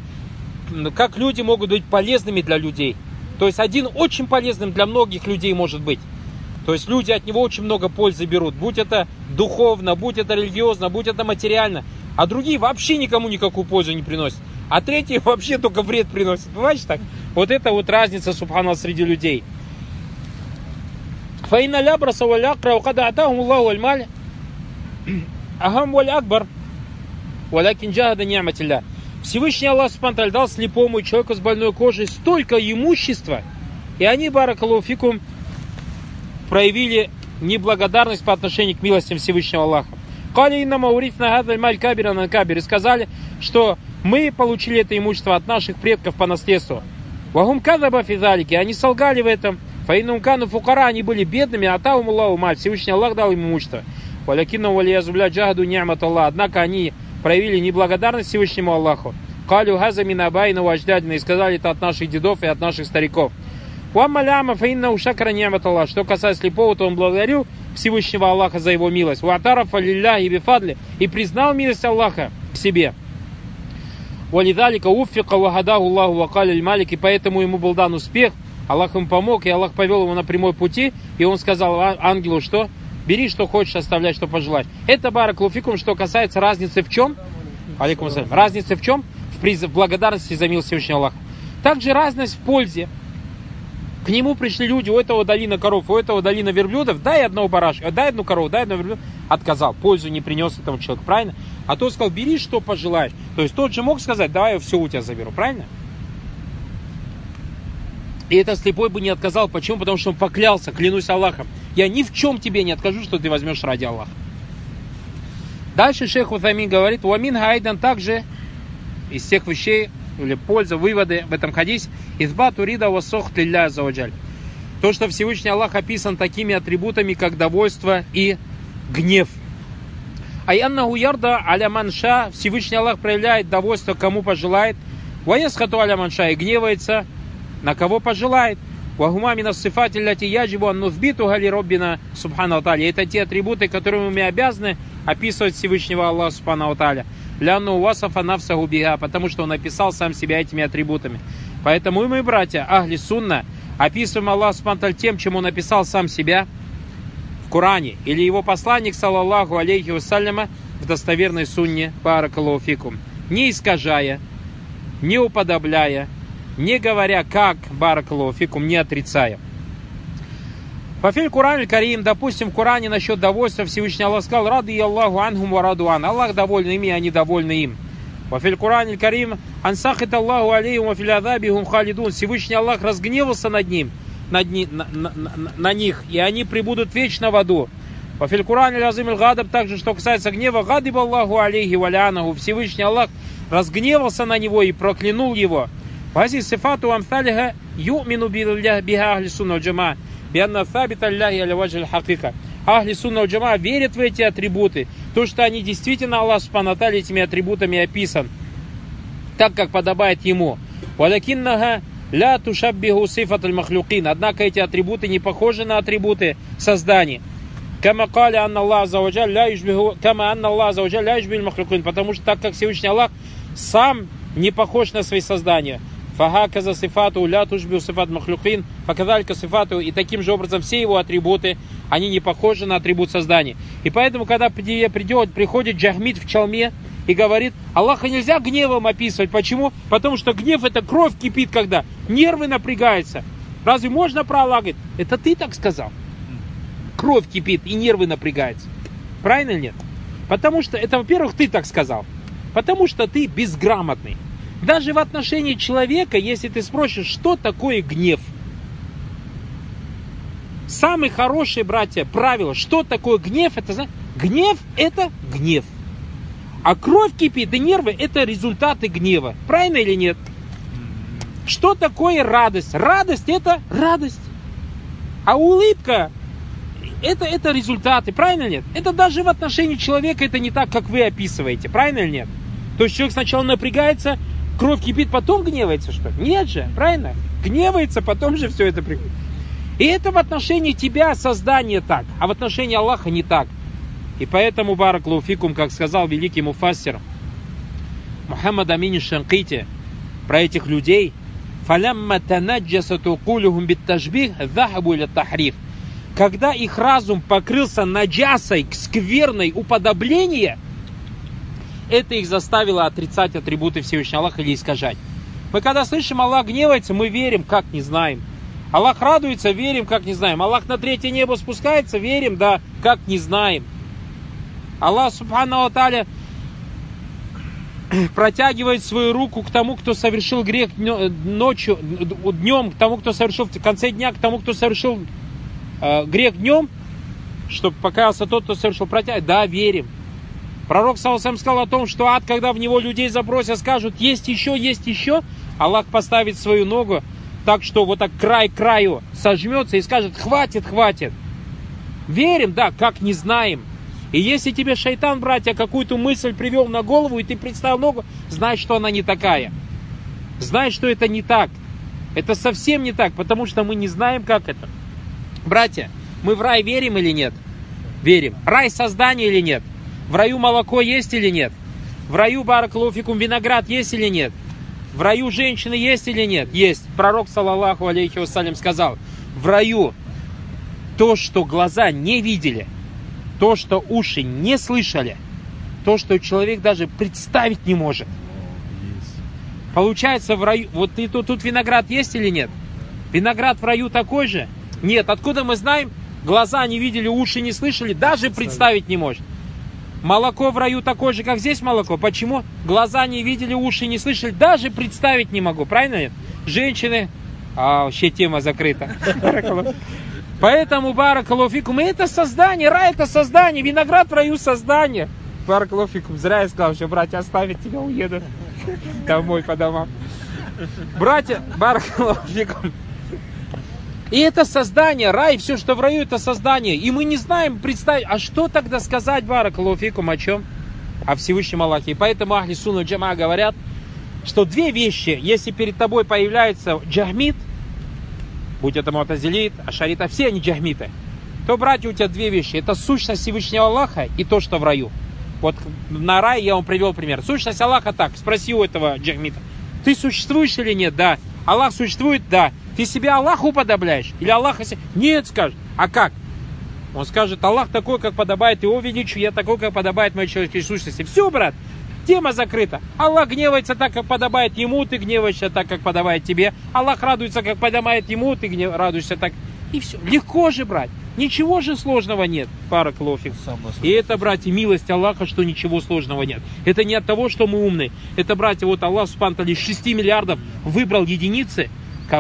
как люди могут быть полезными для людей. То есть один очень полезным для многих людей может быть. То есть люди от него очень много пользы берут, будь это духовно, будь это религиозно, будь это материально а другие вообще никому никакую пользу не приносят. А третьи вообще только вред приносят. Понимаете так? Вот это вот разница, субханаллах, среди людей. Валь акра, когда атахум Аллаху аль маль, ахам валь акбар, валякин джахада ни'матилля. Всевышний Аллах Субхану дал слепому человеку с больной кожей столько имущества, и они, баракалуфикум, проявили неблагодарность по отношению к милостям Всевышнего Аллаха. Кали инна маурифна гадаль маль кабира на кабир. И сказали, что мы получили это имущество от наших предков по наследству. Вагум кадаба физалики. Они солгали в этом. Фаинум кану фукара. Они были бедными. А таум Аллаху маль. Всевышний Аллах дал им имущество. Валякину валиязубля джагаду ни'мат Аллах. Однако они проявили неблагодарность Всевышнему Аллаху. Калю газа минабайна вождядина. И сказали это от наших дедов и от наших стариков. Уамаляма фаинна ушакра Аллах. Что касается слепого, то он благодарил Всевышнего Аллаха за его милость. Уатарафа лилляхи бифадли. И признал милость Аллаха к себе. Валидалика уффика вахадаху Аллаху вакали малик. И поэтому ему был дан успех. Аллах ему помог, и Аллах повел его на прямой пути. И он сказал «А, ангелу, что? Бери, что хочешь, оставляй, что пожелаешь. Это бараклуфикум, что касается разницы в чем? Алейкум. Разницы в чем? В, приз... в благодарности за милость Всевышнего Аллаха. Также разность в пользе. К нему пришли люди, у этого долина коров, у этого долина верблюдов, дай одного барашка, дай одну корову, дай одного верблюда. Отказал, пользу не принес этому человеку, правильно? А тот сказал, бери, что пожелаешь. То есть тот же мог сказать, давай я все у тебя заберу, правильно? И этот слепой бы не отказал. Почему? Потому что он поклялся, клянусь Аллахом. Я ни в чем тебе не откажу, что ты возьмешь ради Аллаха. Дальше шейх Утамин говорит, Уамин Хайдан также из всех вещей, или польза, выводы в этом хадисе, изба турида васох тилля заваджаль. То, что Всевышний Аллах описан такими атрибутами, как довольство и гнев. Аяннаху ярда аля манша, Всевышний Аллах проявляет довольство, кому пожелает. Ваясхату аля манша и гневается, на кого пожелает. Вагума мина сифати ляти яджибу аннуфбиту гали роббина субхану Это те атрибуты, которыми мы обязаны описывать Всевышнего Аллаха субхану та'аля. Ляну васафа навсаху бига, потому что он описал сам себя этими атрибутами. Поэтому и мы, братья, ахли сунна, описываем Аллах субхану тем, чем он описал сам себя в Коране. Или его посланник, саллаллаху алейхи вассаляма, в достоверной сунне, баракалуфикум. Не искажая, не уподобляя, не говоря как баракалуфикум, не отрицая. Фафиль Куран Карим, допустим, в Коране насчет довольства Всевышний Аллах сказал, рады Аллаху анхум варадуан. Аллах доволен ими, они довольны им. Вафиль Куран Карим, ансахит Аллаху алейхум вафиль адабихум халидун. Всевышний Аллах разгневался над ним, над ни, на, на, на, на них, и они прибудут вечно в аду. Вафиль Куран Азим Гадаб, также, что касается гнева, гадиб Аллаху алейхи валянаху. Всевышний Аллах разгневался на него и проклянул его. Вази сифату амсалиха ю'мину биха ахли сунна джама. Бианна сабит Аллахи аля хакика. Ахли сунна джама верят в эти атрибуты. То, что они действительно, Аллах Субхану этими атрибутами описан. Так, как подобает ему. Валякиннага ля тушаббиху сифат аль Однако эти атрибуты не похожи на атрибуты создания. Кама кали анна Аллах заваджаль ля кама анна Аллах заваджаль ля юшбиху махлюкин. Потому что так как Всевышний Аллах сам не похож на свои создания. Фагаказа сифату ля тужбю сифат махлюкин, факадалька сифату, и таким же образом все его атрибуты, они не похожи на атрибут создания. И поэтому, когда придет, приходит Джахмид в чалме и говорит, Аллаха нельзя гневом описывать. Почему? Потому что гнев это кровь кипит, когда нервы напрягаются. Разве можно про Аллаха говорить? Это ты так сказал. Кровь кипит и нервы напрягаются. Правильно или нет? Потому что это, во-первых, ты так сказал. Потому что ты безграмотный. Даже в отношении человека, если ты спросишь, что такое гнев, самый хороший, братья, правило, что такое гнев, это гнев это гнев. А кровь кипит и нервы это результаты гнева. Правильно или нет? Что такое радость? Радость это радость. А улыбка это, это результаты, правильно или нет? Это даже в отношении человека это не так, как вы описываете, правильно или нет? То есть человек сначала напрягается, кровь кипит, потом гневается, что ли? Нет же, правильно? Гневается, потом же все это приходит. И это в отношении тебя создание так, а в отношении Аллаха не так. И поэтому, Барак Лауфикум, как сказал великий муфассир Мухаммад Амин Шанкити про этих людей, «Фалямма танаджасату кулюхум биттажбих захабу или тахриф». Когда их разум покрылся наджасой, скверной уподобления – это их заставило отрицать атрибуты Всевышнего Аллаха или искажать. Мы когда слышим Аллах гневается, мы верим, как не знаем. Аллах радуется, верим, как не знаем. Аллах на третье небо спускается, верим, да, как не знаем. Аллах, субхану Аталя, протягивает свою руку к тому, кто совершил грех ночью, днем, к тому, кто совершил в конце дня, к тому, кто совершил э, грех днем, чтобы покаялся тот, кто совершил протягивает. Да, верим. Пророк Саусам сказал о том, что ад, когда в него людей забросят, скажут, есть еще, есть еще. Аллах поставит свою ногу так, что вот так край к краю сожмется и скажет, хватит, хватит. Верим, да, как не знаем. И если тебе шайтан, братья, какую-то мысль привел на голову, и ты представил ногу, знай, что она не такая. Знай, что это не так. Это совсем не так, потому что мы не знаем, как это. Братья, мы в рай верим или нет? Верим. Рай создание или нет? В раю молоко есть или нет? В раю баракалуфикум виноград есть или нет? В раю женщины есть или нет? Есть. Пророк, саллаллаху алейхи вассалям, сказал, в раю то, что глаза не видели, то, что уши не слышали, то, что человек даже представить не может. Получается, в раю... Вот и тут, тут виноград есть или нет? Виноград в раю такой же? Нет. Откуда мы знаем? Глаза не видели, уши не слышали, даже представить не может. Молоко в раю такое же, как здесь молоко. Почему? Глаза не видели, уши не слышали, даже представить не могу. Правильно нет? Женщины, а вообще тема закрыта. Поэтому Баракалуфикум, это создание, рай это создание, виноград в раю создание. Баракалуфикум, зря я сказал, что братья оставят тебя, уедут домой по домам. Братья, Баракалуфикум, и это создание, рай, все, что в раю, это создание. И мы не знаем представить, а что тогда сказать, Баракалуфикум, о чем? О Всевышнем Аллахе. И поэтому Ахли Суну Джама говорят, что две вещи, если перед тобой появляется джахмит, будь это Мутазилит, Ашарита, все они джахмиты, то, братья, у тебя две вещи. Это сущность Всевышнего Аллаха и то, что в раю. Вот на рай я вам привел пример. Сущность Аллаха так, спроси у этого джахмита. Ты существуешь или нет? Да. Аллах существует? Да. Ты себя Аллаху подобляешь? Или Аллаха себе? Нет, скажет. А как? Он скажет, Аллах такой, как подобает его величию, я такой, как подобает моей человеческой сущности. Все, брат, тема закрыта. Аллах гневается так, как подобает ему, ты гневаешься так, как подобает тебе. Аллах радуется, как подобает ему, ты гнев... радуешься так. И все. Легко же, брать. Ничего же сложного нет, пара клофик. И это, братья, милость Аллаха, что ничего сложного нет. Это не от того, что мы умные. Это, братья, вот Аллах Субтитры из 6 миллиардов выбрал единицы,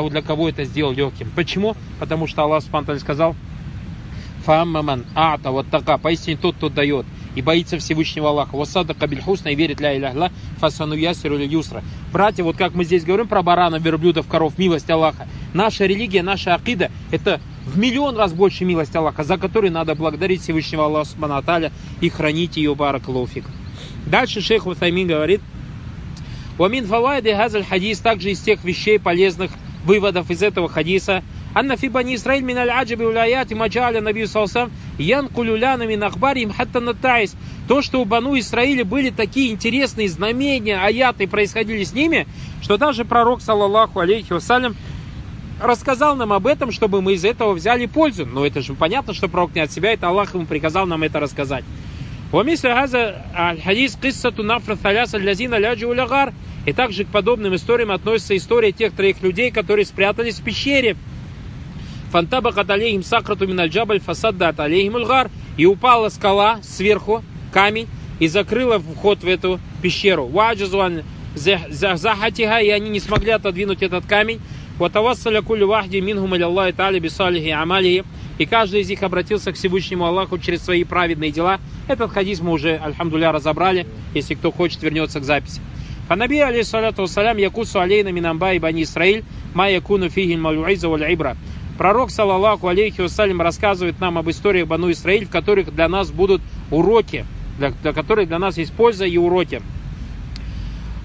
для кого это сделал легким. Почему? Потому что Аллах Субтитры сказал, Фаммаман ата вот така, поистине тот, кто дает и боится Всевышнего Аллаха. Васада кабельхусна и верит ля иляхла фасану ясиру юсра. Братья, вот как мы здесь говорим про барана, верблюдов, коров, милость Аллаха. Наша религия, наша акида, это в миллион раз больше милость Аллаха, за которую надо благодарить Всевышнего Аллаха Субхану и хранить ее баракалуфик. Дальше шейх Ватаймин говорит, Вамин фавайды газаль хадис также из тех вещей полезных выводов из этого хадиса, Анна фи бани Исраиль мин аджаби уляяти маджаля наби салсам ян кулюляна мин ахбарим хатта натайс. То, что у Бану Исраиля были такие интересные знамения, аяты происходили с ними, что даже пророк, саллаллаху алейхи вассалям, рассказал нам об этом, чтобы мы из этого взяли пользу. Но это же понятно, что пророк не от себя, это Аллах ему приказал нам это рассказать. хадис киссату нафра таляса лязина ляджи улягар. И также к подобным историям относится история тех троих людей, которые спрятались в пещере. Фантабахат алейхим сакрату миналь джабаль фасаддат алейхим ульгар. И упала скала сверху, камень, и закрыла вход в эту пещеру. Ваджазуан захатиха, и они не смогли отодвинуть этот камень. Ватавассаля кулю вахди минхум Аллахи тали бисалихи амалихи. И каждый из них обратился к Всевышнему Аллаху через свои праведные дела. Этот хадис мы уже, альхамдуля, разобрали. Если кто хочет, вернется к записи. Фанаби алейхиссалату вассалям якусу алейна минамба и бани Исраиль ма якуну фихи малюиза валь ибра. Пророк, саллаллаху алейхи вассалям, рассказывает нам об историях Бану Исраиль, в которых для нас будут уроки, для, для которых для нас есть польза и уроки.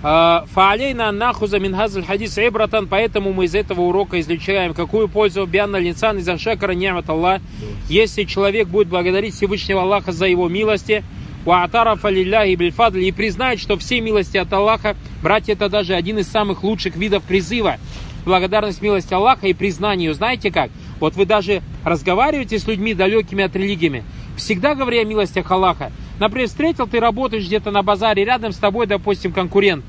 А, Фаалейна нахуза минхазаль хадис ибратан, поэтому мы из этого урока излечаем, какую пользу бианна линсан из ашакара ни'мат Аллах, если человек будет благодарить Всевышнего Аллаха за его милости, Уатарафа лилляхи бильфадль и признать, что все милости от Аллаха, братья, это даже один из самых лучших видов призыва благодарность милости Аллаха и признанию. Знаете как? Вот вы даже разговариваете с людьми далекими от религиями, всегда говоря о милостях Аллаха. Например, встретил, ты работаешь где-то на базаре, рядом с тобой, допустим, конкурент.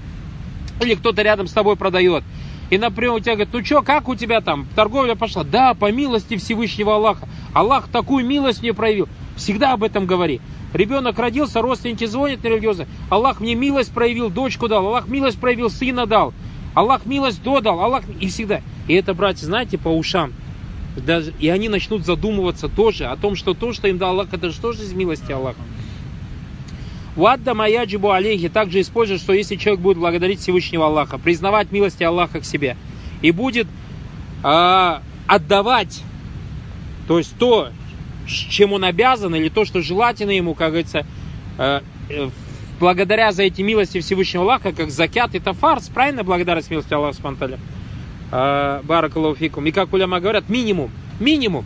Или кто-то рядом с тобой продает. И, например, у тебя говорят, ну что, как у тебя там, торговля пошла? Да, по милости Всевышнего Аллаха. Аллах такую милость мне проявил. Всегда об этом говори. Ребенок родился, родственники звонят на религиозно. Аллах мне милость проявил, дочку дал. Аллах милость проявил, сына дал. Аллах милость додал, Аллах и всегда. И это, братья, знаете, по ушам. Даже, и они начнут задумываться тоже о том, что то, что им дал Аллах, это же тоже из милости Аллаха. Вадда маяджибу алейхи также использует, что если человек будет благодарить Всевышнего Аллаха, признавать милости Аллаха к себе, и будет э, отдавать, то есть то, чем он обязан, или то, что желательно ему, как говорится, э, э, благодаря за эти милости Всевышнего Аллаха, как закят, это фарс, правильно, благодарность милости Аллаха Спанталя. А, Баракалуфикум. И как уляма говорят, минимум, минимум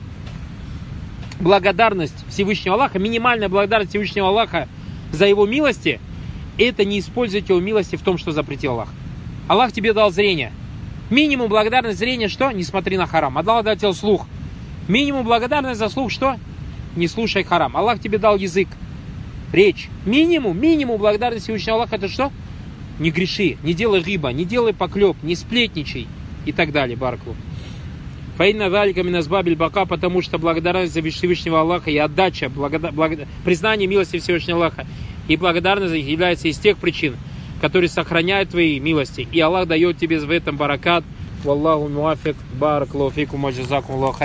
благодарность Всевышнего Аллаха, минимальная благодарность Всевышнего Аллаха за его милости, это не использовать его милости в том, что запретил Аллах. Аллах тебе дал зрение. Минимум благодарность зрения что? Не смотри на харам. Аллах дал тебе слух. Минимум благодарность за слух что? Не слушай харам. Аллах тебе дал язык, речь. Минимум, минимум благодарность Всевышнего Аллаха это что? Не греши, не делай рыба, не делай поклеп, не сплетничай и так далее, Барклу. Фаинна Далика Миназбабель Бака, потому что благодарность за Всевышнего Аллаха и отдача, благода, благо, признание милости Всевышнего Аллаха и благодарность является из тех причин, которые сохраняют твои милости. И Аллах дает тебе в этом баракат. Валлаху муафик, барак лофикум, маджазакум Аллаху